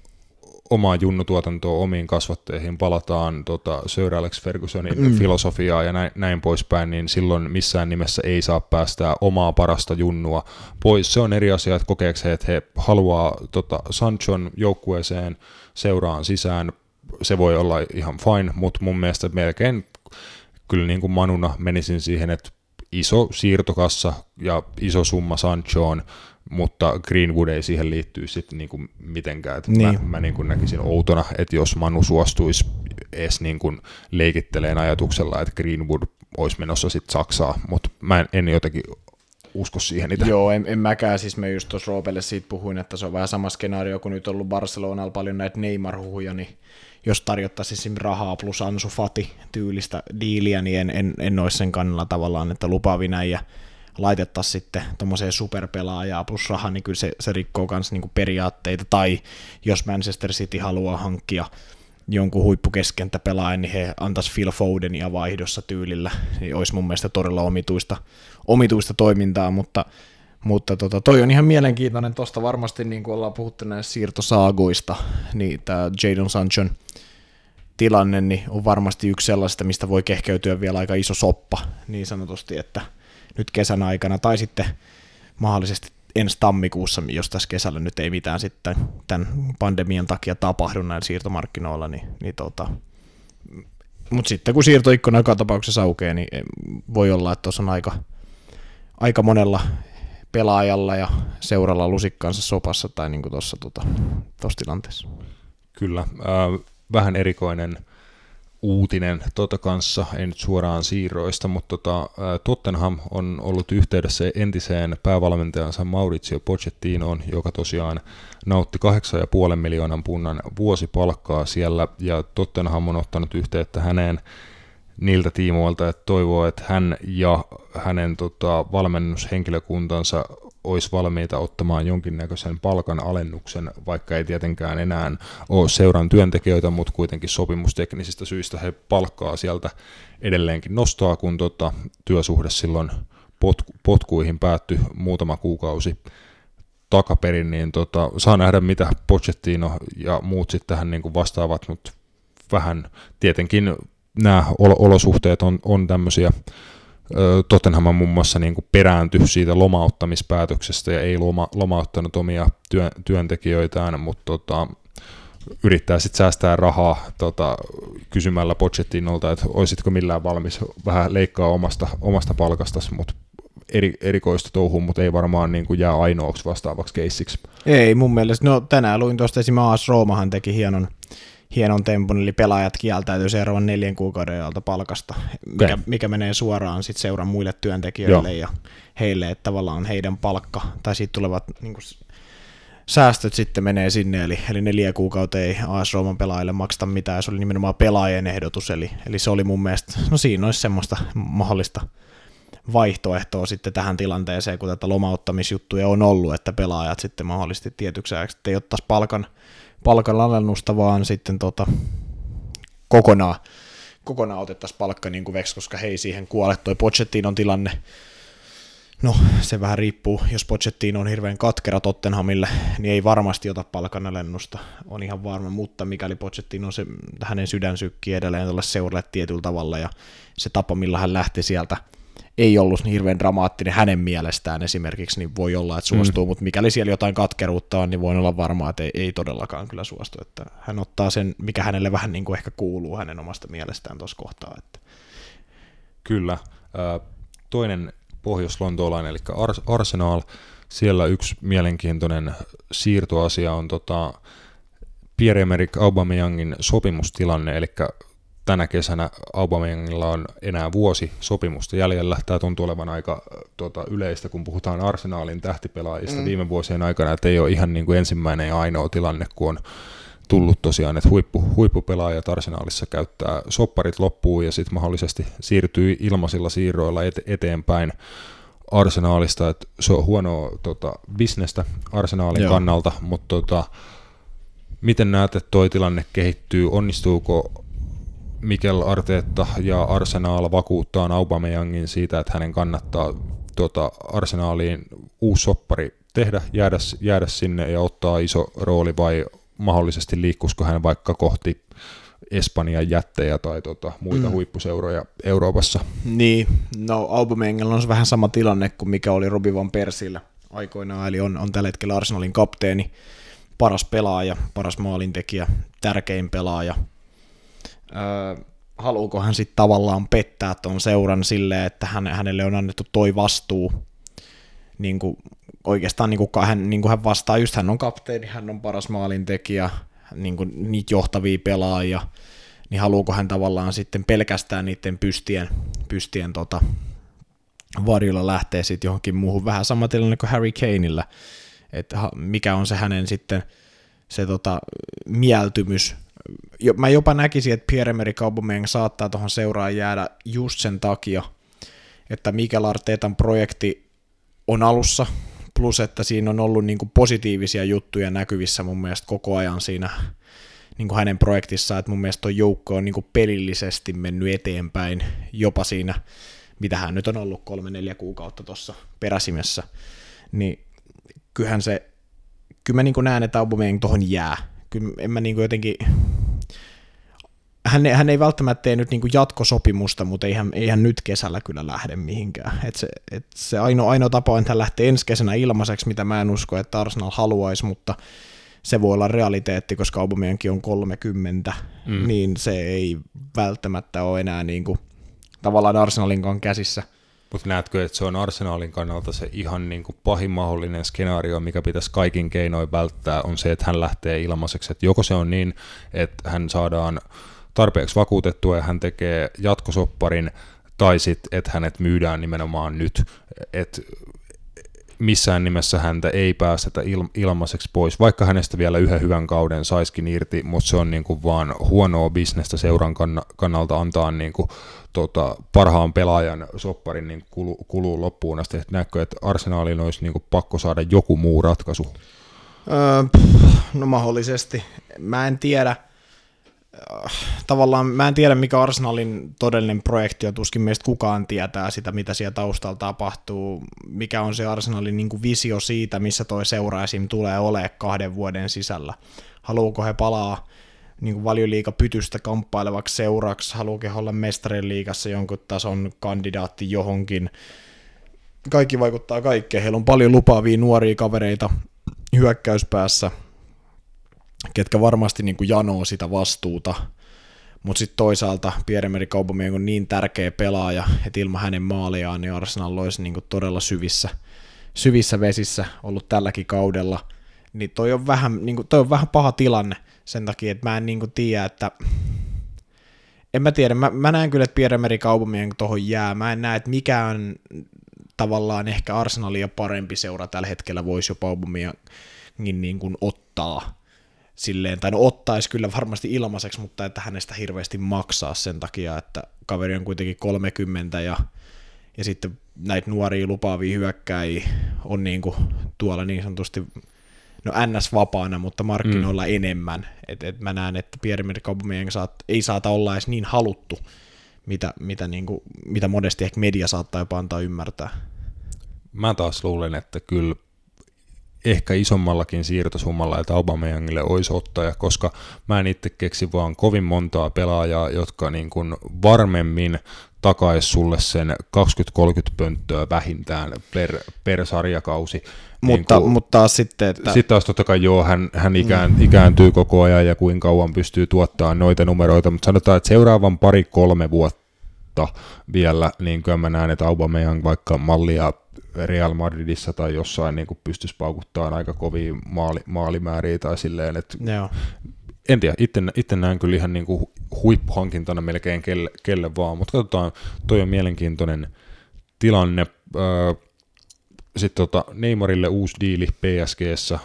omaa junnutuotantoa omiin kasvatteihin, palataan tota, Sir Alex Fergusonin mm. filosofiaa ja näin, näin poispäin, niin silloin missään nimessä ei saa päästää omaa parasta junnua pois. Se on eri asia, että kokeeko he, että he haluaa tota, Sanchon joukkueeseen seuraan sisään, se voi olla ihan fine, mutta mun mielestä melkein kyllä niin kuin Manuna menisin siihen, että iso siirtokassa ja iso summa Sanchoon, mutta Greenwood ei siihen liittyy sitten niinku mitenkään. Et niin. Mä, mä niinku näkisin outona, että jos Manu suostuisi edes niinku leikitteleen ajatuksella, että Greenwood olisi menossa sitten Saksaa, mutta mä en, en jotenkin usko siihen itse. Joo, en, en mäkään, siis mä just tuossa Roopelle siitä puhuin, että se on vähän sama skenaario, kun nyt ollut Barcelonalla paljon näitä Neymar-huhuja, niin jos tarjottaisiin rahaa plus Ansu Fati tyylistä diiliä, niin en, en, en olisi sen kannalla tavallaan, että lupaavina ja laitettaisiin sitten tuommoiseen superpelaajaa plus raha, niin kyllä se, se rikkoo myös niinku periaatteita, tai jos Manchester City haluaa hankkia jonkun huippukeskentäpelaajan, niin he antaisi Phil Fodenia vaihdossa tyylillä, niin olisi mun mielestä todella omituista, omituista toimintaa, mutta mutta tota, toi on ihan mielenkiintoinen, tuosta varmasti niin kuin ollaan puhuttu näistä siirtosaagoista, niin tämä Jadon Sanchon tilanne niin on varmasti yksi sellaista, mistä voi kehkeytyä vielä aika iso soppa niin sanotusti, että nyt kesän aikana tai sitten mahdollisesti ensi tammikuussa, jos tässä kesällä nyt ei mitään sitten tämän pandemian takia tapahdu näillä siirtomarkkinoilla, niin, niin tota, mutta sitten kun siirtoikkuna joka tapauksessa aukeaa, niin voi olla, että tuossa on aika, aika monella pelaajalla ja seuralla lusikkaansa sopassa tai niin kuin tuossa tota, tilanteessa. Kyllä, äh, vähän erikoinen uutinen tota kanssa, ei nyt suoraan siirroista, mutta tota, Tottenham on ollut yhteydessä entiseen päävalmentajansa Maurizio Pochettinoon, joka tosiaan nautti 8,5 miljoonan punnan vuosipalkkaa siellä, ja Tottenham on ottanut yhteyttä häneen niiltä tiimoilta, että toivoo, että hän ja hänen tota, valmennushenkilökuntansa olisi valmiita ottamaan jonkinnäköisen palkan alennuksen, vaikka ei tietenkään enää ole seuran työntekijöitä, mutta kuitenkin sopimusteknisistä syistä he palkkaa sieltä edelleenkin nostaa, kun tota, työsuhde silloin potku, potkuihin päättyi muutama kuukausi takaperin, niin tota, saa nähdä, mitä Pochettino ja muut sitten tähän niin kuin vastaavat, mutta vähän tietenkin nämä olosuhteet on, on tämmöisiä, Tottenham muun muassa niin kuin perääntyi siitä lomauttamispäätöksestä ja ei loma, lomauttanut omia työ, työntekijöitään, mutta tota, yrittää sitten säästää rahaa tota, kysymällä Pochettinolta, että olisitko millään valmis vähän leikkaa omasta, omasta palkastasi, mutta eri, erikoista touhua, mutta ei varmaan niin kuin jää ainoaksi vastaavaksi keissiksi. Ei mun mielestä, no tänään luin tuosta esimerkiksi AS Roomahan teki hienon hienon tempun, eli pelaajat kieltäytyy seuraavan neljän kuukauden ajalta palkasta, mikä, okay. mikä menee suoraan sit seuran muille työntekijöille Joo. ja heille, että tavallaan heidän palkka, tai siitä tulevat niin kuin, säästöt sitten menee sinne, eli, eli neljä kuukautta ei AS Rooman pelaajille maksta mitään, se oli nimenomaan pelaajien ehdotus, eli, eli se oli mun mielestä, no siinä olisi semmoista mahdollista vaihtoehtoa sitten tähän tilanteeseen, kun tätä lomauttamisjuttuja on ollut, että pelaajat sitten mahdollisesti tietyksi ajaksi, että ei ottaisi palkan palkanalennusta, vaan sitten tota, kokonaan, kokonaan otettaisiin palkka niin kuin veksi, koska hei siihen kuole toi Pochettinon tilanne. No, se vähän riippuu. Jos Pochettino on hirveän katkera Tottenhamille, niin ei varmasti ota palkanalennusta. On ihan varma, mutta mikäli Pochettino on se, hänen sydän sykkii edelleen tuolle seuralle tietyllä tavalla, ja se tapa, millä hän lähti sieltä, ei ollut niin hirveän dramaattinen hänen mielestään esimerkiksi, niin voi olla, että suostuu, mm. mutta mikäli siellä jotain katkeruutta on, niin voin olla varma, että ei, ei todellakaan kyllä suostu. Että hän ottaa sen, mikä hänelle vähän niin kuin ehkä kuuluu hänen omasta mielestään tuossa kohtaa. Että. Kyllä. Toinen pohjois-lontoolainen, eli Arsenal. Siellä yksi mielenkiintoinen siirtoasia on tota Pierre-Emerick Aubameyangin sopimustilanne, eli tänä kesänä Aubameyangilla on enää vuosi sopimusta jäljellä. Tämä tuntuu olevan aika tota, yleistä, kun puhutaan Arsenalin tähtipelaajista mm. viime vuosien aikana, että ei ole ihan niin kuin ensimmäinen ja ainoa tilanne, kun on tullut tosiaan, että huippu, huippupelaajat Arsenaalissa käyttää sopparit loppuun ja sitten mahdollisesti siirtyy ilmaisilla siirroilla et, eteenpäin Arsenaalista, että se on huonoa tota, bisnestä Arsenaalin Joo. kannalta, mutta tota, miten näet, että toi tilanne kehittyy, onnistuuko Mikel Arteetta ja Arsenal vakuuttaa Aubameyangin siitä, että hänen kannattaa tota, Arsenaaliin uusi soppari tehdä, jäädä, jäädä sinne ja ottaa iso rooli vai mahdollisesti liikkuisiko hän vaikka kohti Espanjan jättejä tai tota, muita mm. huippuseuroja Euroopassa. Niin, no Aubameyangilla on vähän sama tilanne kuin mikä oli Robi Van Persillä aikoinaan, eli on, on tällä hetkellä Arsenalin kapteeni, paras pelaaja, paras maalintekijä, tärkein pelaaja. Öö, haluuko hän sitten tavallaan pettää tuon seuran silleen, että hän, hänelle on annettu toi vastuu? Niin kuin oikeastaan niin kuin hän, niin kuin hän vastaa, just hän on kapteeni, hän on paras maalintekijä, niin kuin niitä johtavia pelaajia, niin haluuko hän tavallaan sitten pelkästään niiden pystien, pystien tota, varjolla lähteä sitten johonkin muuhun, vähän sama tilanne kuin Harry Kaneillä, että mikä on se hänen sitten se tota, mieltymys. Mä jopa näkisin, että Pierre-Emerick Aubameyang saattaa tuohon seuraan jäädä just sen takia, että Mikel Arteetan projekti on alussa, plus että siinä on ollut niin kuin positiivisia juttuja näkyvissä mun mielestä koko ajan siinä niin kuin hänen projektissaan, että mun mielestä tuo joukko on niin kuin pelillisesti mennyt eteenpäin jopa siinä, mitä hän nyt on ollut kolme-neljä kuukautta tuossa peräsimessä, niin kyllähän se, kyllä mä niin kuin näen, että Aubameyang tuohon jää. Kyllä en mä niin kuin jotenkin, hän, hän ei välttämättä tee nyt niin kuin jatkosopimusta, mutta eihän, eihän nyt kesällä kyllä lähde mihinkään. Et se, et se ainoa, ainoa tapa on, että hän lähtee ensi kesänä ilmaiseksi, mitä mä en usko, että Arsenal haluaisi, mutta se voi olla realiteetti, koska Aubameyangkin on 30, mm. niin se ei välttämättä ole enää niin kuin, tavallaan Arsenalinkaan käsissä. Mutta näetkö, että se on Arsenalin kannalta se ihan niin kuin pahin mahdollinen skenaario, mikä pitäisi kaikin keinoin välttää, on se, että hän lähtee ilmaiseksi. Et joko se on niin, että hän saadaan tarpeeksi vakuutettua ja hän tekee jatkosopparin, tai sitten, että hänet myydään nimenomaan nyt, että missään nimessä häntä ei päästetä il- ilmaiseksi pois, vaikka hänestä vielä yhden hyvän kauden saiskin irti, mutta se on niin kuin vaan huonoa bisnestä seuran kannalta antaa niin kuin, tota, parhaan pelaajan sopparin niin kulu, kuluu loppuun asti. Et näkö, että Arsenaalin olisi niin kuin pakko saada joku muu ratkaisu? Öö, no mahdollisesti. Mä en tiedä tavallaan mä en tiedä mikä Arsenalin todellinen projekti on, tuskin meistä kukaan tietää sitä, mitä siellä taustalla tapahtuu, mikä on se Arsenalin niin kuin visio siitä, missä toi seura esim. tulee olemaan kahden vuoden sisällä. Haluuko he palaa niin kuin valioliiga pytystä kamppailevaksi seuraksi, haluuko he olla mestarien liigassa jonkun tason kandidaatti johonkin. Kaikki vaikuttaa kaikkeen. Heillä on paljon lupaavia nuoria kavereita hyökkäyspäässä, ketkä varmasti niin kuin janoo sitä vastuuta, mutta sitten toisaalta Aubameyang on niin tärkeä pelaaja, että ilman hänen maaliaan niin Arsenal olisi niin kuin todella syvissä, syvissä vesissä ollut tälläkin kaudella. Niin toi on vähän, niin kuin, toi on vähän paha tilanne sen takia, että mä en niin kuin tiedä, että en mä tiedä, mä, mä näen kyllä, että Pierre-Emerick Aubameyang tuohon jää. Mä en näe, että mikään tavallaan ehkä Arsenalia parempi seura tällä hetkellä voisi jopa Aubameyangin niin kuin ottaa silleen, tai no ottaisi kyllä varmasti ilmaiseksi, mutta että hänestä hirveästi maksaa sen takia, että kaveri on kuitenkin 30 ja, ja sitten näitä nuoria lupaavia hyökkäjiä on niin kuin tuolla niin sanotusti no NS-vapaana, mutta markkinoilla mm. enemmän. Et, et mä näen, että Pierre-Emerick Aubameyang saat, ei saata olla edes niin haluttu, mitä, mitä, niin kuin, mitä modesti ehkä media saattaa jopa antaa ymmärtää. Mä taas luulen, että kyllä ehkä isommallakin siirtosummalla, että Aubameyangille olisi ottaja, koska mä en itse keksi vaan kovin montaa pelaajaa, jotka niin kuin varmemmin takaisi sulle sen 20-30 pönttöä vähintään per, per sarjakausi. Mutta, niin kuin, mutta taas sitten, että... Sitten taas totta kai joo, hän, hän ikään, mm. ikääntyy koko ajan ja kuinka kauan pystyy tuottaa noita numeroita, mutta sanotaan, että seuraavan pari-kolme vuotta vielä, niin kyllä mä näen, että Aubameyang vaikka mallia Real Madridissa tai jossain niin pystyisi paukuttamaan aika kovia maali, maalimääriä tai silleen, että Joo. en tiedä, itse, itse näen kyllä ihan niin kuin huippuhankintana melkein kelle, kelle vaan, mutta katsotaan, toi on mielenkiintoinen tilanne. Sitten tota Neymarille uusi diili PSGssä,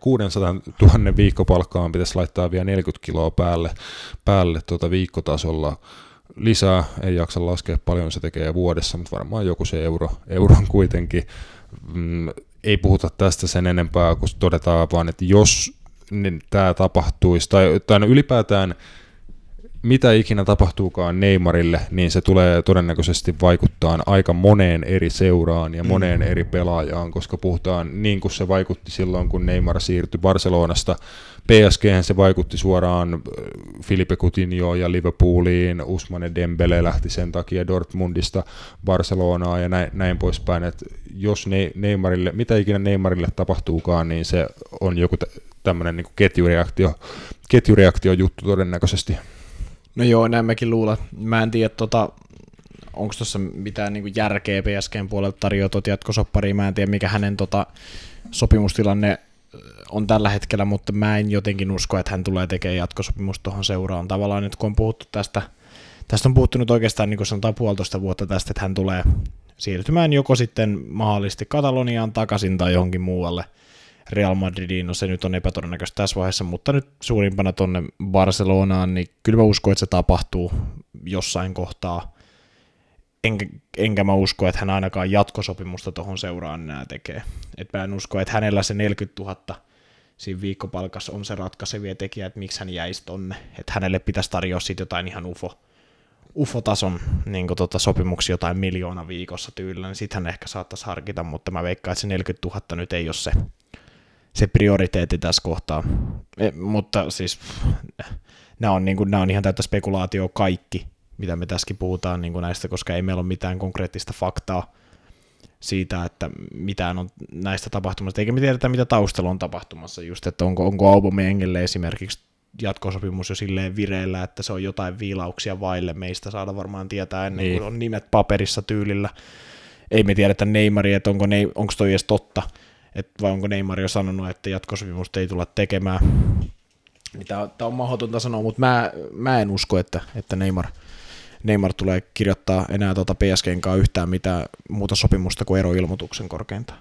600 000 viikkopalkkaan pitäisi laittaa vielä 40 kiloa päälle, päälle tota viikkotasolla lisää, ei jaksa laskea paljon se tekee vuodessa, mutta varmaan joku se euro, euron kuitenkin. Mm, ei puhuta tästä sen enempää, kun todetaan vaan, että jos niin tämä tapahtuisi, tai, tai no ylipäätään mitä ikinä tapahtuukaan Neymarille, niin se tulee todennäköisesti vaikuttaa aika moneen eri seuraan ja moneen mm. eri pelaajaan, koska puhutaan niin kuin se vaikutti silloin, kun Neymar siirtyi Barcelonasta PSG se vaikutti suoraan Filipe Coutinho ja Liverpooliin, Usmane Dembele lähti sen takia Dortmundista Barcelonaan ja näin, näin poispäin, että jos Neymarille, mitä ikinä Neymarille tapahtuukaan, niin se on joku tämmöinen niin ketjureaktio, ketjureaktio juttu todennäköisesti. No joo, näin mäkin luulen. Mä en tiedä, tota, onko tuossa mitään niin järkeä PSGn puolelta tarjoaa tuot jatkosoppariin. Mä en tiedä, mikä hänen tota, sopimustilanne on tällä hetkellä, mutta mä en jotenkin usko, että hän tulee tekemään jatkosopimusta tuohon seuraan. Tavallaan nyt kun on puhuttu tästä, tästä on puhuttu nyt oikeastaan niin kuin sanotaan puolitoista vuotta tästä, että hän tulee siirtymään joko sitten mahdollisesti Kataloniaan takaisin tai johonkin muualle Real Madridiin, no se nyt on epätodennäköistä tässä vaiheessa, mutta nyt suurimpana tonne Barcelonaan, niin kyllä mä uskon, että se tapahtuu jossain kohtaa. Enkä, enkä mä usko, että hän ainakaan jatkosopimusta tuohon seuraan enää tekee. Et mä en usko, että hänellä se 40 000 siinä viikkopalkassa on se ratkaisevia tekijä, että miksi hän jäisi tonne. Että hänelle pitäisi tarjoa sitten jotain ihan ufo, UFO-tason niin tota, sopimuksia jotain miljoona viikossa tyylillä, niin sitten hän ehkä saattaisi harkita, mutta mä veikkaan, että se 40 000 nyt ei ole se, se prioriteetti tässä kohtaa. E, mutta siis nämä on, niin kuin, nämä on ihan täyttä spekulaatio kaikki, mitä me tässäkin puhutaan niin kuin näistä, koska ei meillä ole mitään konkreettista faktaa siitä, että mitään on näistä tapahtumasta, eikä me tiedetä, mitä taustalla on tapahtumassa, just, että onko, onko Aubameyangille esimerkiksi jatkosopimus jo silleen vireillä, että se on jotain viilauksia vaille meistä saada varmaan tietää ennen niin. kuin on nimet paperissa tyylillä. Ei me tiedetä Neymaria, että onko, ne, onko toi edes totta, että vai onko Neymar jo sanonut, että jatkosopimusta ei tulla tekemään. Tämä on mahdotonta sanoa, mutta mä, mä en usko, että, että Neymar – Neymar tulee kirjoittaa enää tuota PSGn kanssa yhtään mitään muuta sopimusta kuin eroilmoituksen korkeintaan.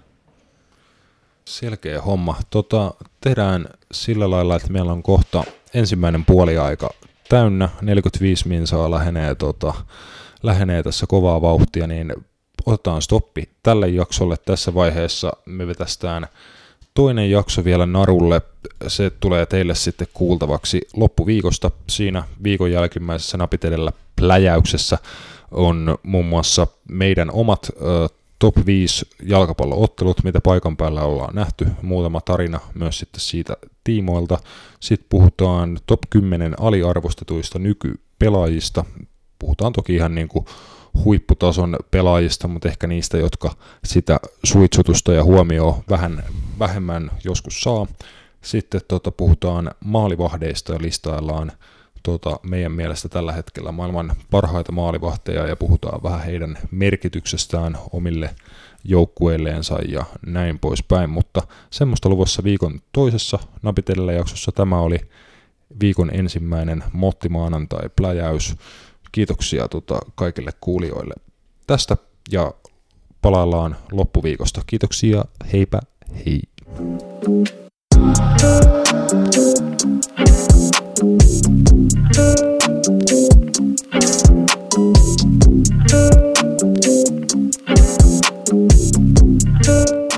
Selkeä homma. Tota, tehdään sillä lailla, että meillä on kohta ensimmäinen puoliaika täynnä, 45 minsaa lähenee, tota, lähenee tässä kovaa vauhtia, niin otetaan stoppi tälle jaksolle. Tässä vaiheessa me vetästään toinen jakso vielä narulle. Se tulee teille sitten kuultavaksi loppuviikosta. Siinä viikon jälkimmäisessä napitelellä pläjäyksessä on muun muassa meidän omat ö, top 5 jalkapalloottelut, mitä paikan päällä ollaan nähty, muutama tarina myös sitten siitä tiimoilta. Sitten puhutaan top 10 aliarvostetuista nykypelaajista. Puhutaan toki ihan niin kuin huipputason pelaajista, mutta ehkä niistä, jotka sitä suitsutusta ja huomioon vähän vähemmän joskus saa. Sitten tota, puhutaan maalivahdeista ja listaillaan tota, meidän mielestä tällä hetkellä maailman parhaita maalivahteja ja puhutaan vähän heidän merkityksestään omille joukkueilleensa ja näin poispäin, mutta semmoista luvassa viikon toisessa napitellä jaksossa tämä oli viikon ensimmäinen Motti maanantai pläjäys kiitoksia tota, kaikille kuulijoille tästä ja palaillaan loppuviikosta. Kiitoksia, heipä, hei. Thank you